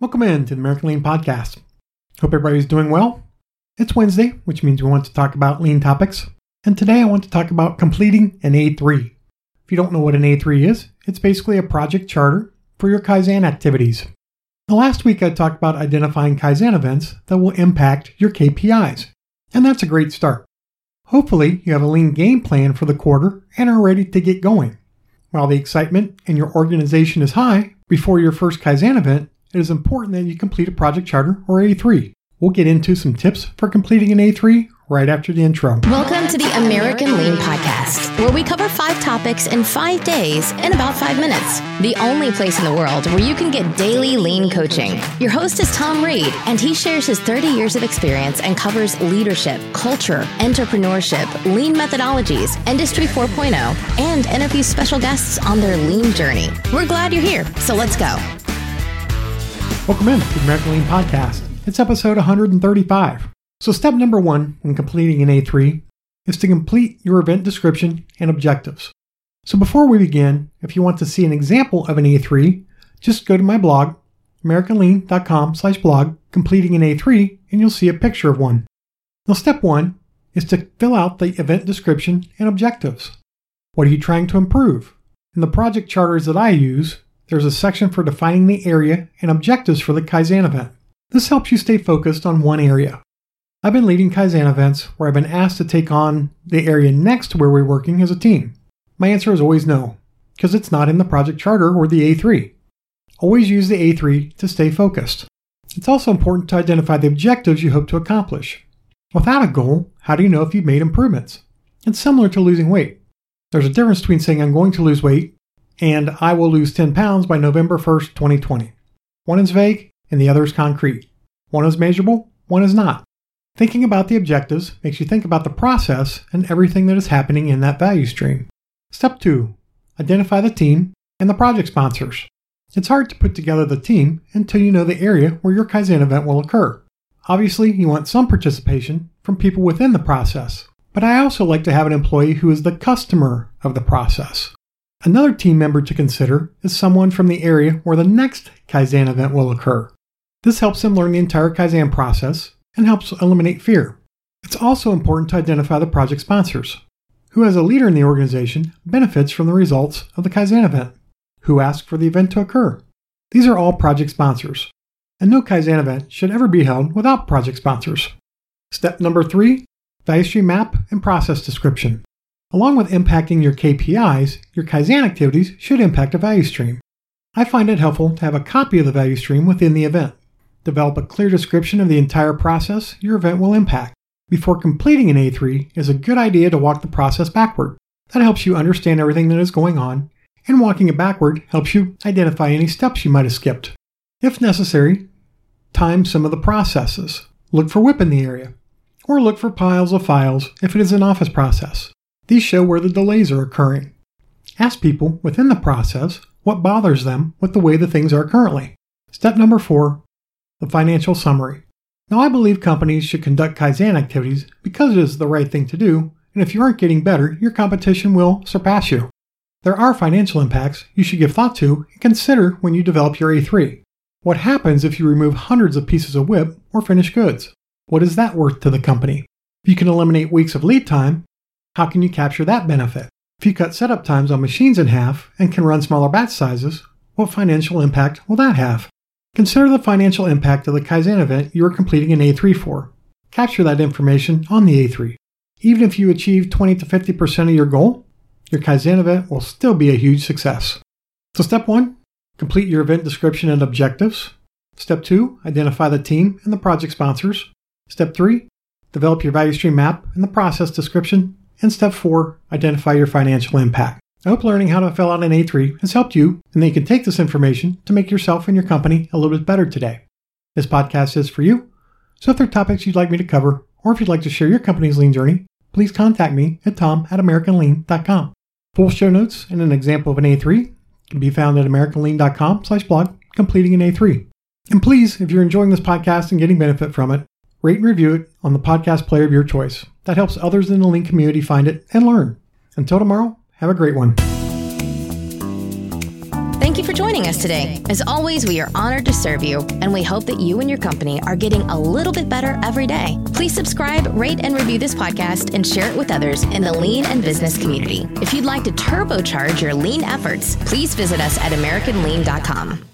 Welcome in to the American Lean Podcast. Hope everybody's doing well. It's Wednesday, which means we want to talk about lean topics. And today I want to talk about completing an A3. If you don't know what an A3 is, it's basically a project charter for your Kaizen activities. Now, last week I talked about identifying Kaizen events that will impact your KPIs, and that's a great start. Hopefully, you have a lean game plan for the quarter and are ready to get going. While the excitement in your organization is high, before your first Kaizen event, it is important that you complete a project charter or A3. We'll get into some tips for completing an A3 right after the intro. Welcome to the American Lean Podcast, where we cover five topics in five days in about five minutes. The only place in the world where you can get daily lean coaching. Your host is Tom Reed, and he shares his 30 years of experience and covers leadership, culture, entrepreneurship, lean methodologies, Industry 4.0, and interviews special guests on their lean journey. We're glad you're here, so let's go. Welcome in to the American Lean Podcast. It's episode 135. So, step number one when completing an A3 is to complete your event description and objectives. So, before we begin, if you want to see an example of an A3, just go to my blog, americanlean.com slash blog, completing an A3, and you'll see a picture of one. Now, step one is to fill out the event description and objectives. What are you trying to improve? In the project charters that I use, there's a section for defining the area and objectives for the Kaizen event. This helps you stay focused on one area. I've been leading Kaizen events where I've been asked to take on the area next to where we're working as a team. My answer is always no, because it's not in the project charter or the A3. Always use the A3 to stay focused. It's also important to identify the objectives you hope to accomplish. Without a goal, how do you know if you've made improvements? It's similar to losing weight. There's a difference between saying I'm going to lose weight and I will lose 10 pounds by November 1st, 2020. One is vague and the other is concrete. One is measurable, one is not. Thinking about the objectives makes you think about the process and everything that is happening in that value stream. Step 2 Identify the team and the project sponsors. It's hard to put together the team until you know the area where your Kaizen event will occur. Obviously, you want some participation from people within the process, but I also like to have an employee who is the customer of the process. Another team member to consider is someone from the area where the next Kaizen event will occur. This helps them learn the entire Kaizen process and helps eliminate fear. It's also important to identify the project sponsors. Who, as a leader in the organization, benefits from the results of the Kaizen event? Who asked for the event to occur? These are all project sponsors, and no Kaizen event should ever be held without project sponsors. Step number three value stream map and process description. Along with impacting your KPIs, your Kaizen activities should impact a value stream. I find it helpful to have a copy of the value stream within the event. Develop a clear description of the entire process your event will impact. Before completing an A3 is a good idea to walk the process backward. That helps you understand everything that is going on, and walking it backward helps you identify any steps you might have skipped. If necessary, time some of the processes. Look for WIP in the area, or look for piles of files if it is an office process. These show where the delays are occurring. Ask people within the process what bothers them with the way the things are currently. Step number four the financial summary. Now, I believe companies should conduct Kaizen activities because it is the right thing to do, and if you aren't getting better, your competition will surpass you. There are financial impacts you should give thought to and consider when you develop your A3. What happens if you remove hundreds of pieces of WIP or finished goods? What is that worth to the company? If you can eliminate weeks of lead time, how can you capture that benefit? If you cut setup times on machines in half and can run smaller batch sizes, what financial impact will that have? Consider the financial impact of the Kaizen event you are completing an A3 for. Capture that information on the A3. Even if you achieve 20 to 50% of your goal, your Kaizen event will still be a huge success. So, step one, complete your event description and objectives. Step two, identify the team and the project sponsors. Step three, develop your value stream map and the process description. And step four, identify your financial impact. I hope learning how to fill out an A3 has helped you, and that you can take this information to make yourself and your company a little bit better today. This podcast is for you, so if there are topics you'd like me to cover, or if you'd like to share your company's lean journey, please contact me at tom at americanlean.com. Full show notes and an example of an A3 can be found at americanlean.com slash blog, completing an A3. And please, if you're enjoying this podcast and getting benefit from it, rate and review it on the podcast player of your choice. That helps others in the lean community find it and learn. Until tomorrow, have a great one. Thank you for joining us today. As always, we are honored to serve you, and we hope that you and your company are getting a little bit better every day. Please subscribe, rate, and review this podcast and share it with others in the lean and business community. If you'd like to turbocharge your lean efforts, please visit us at AmericanLean.com.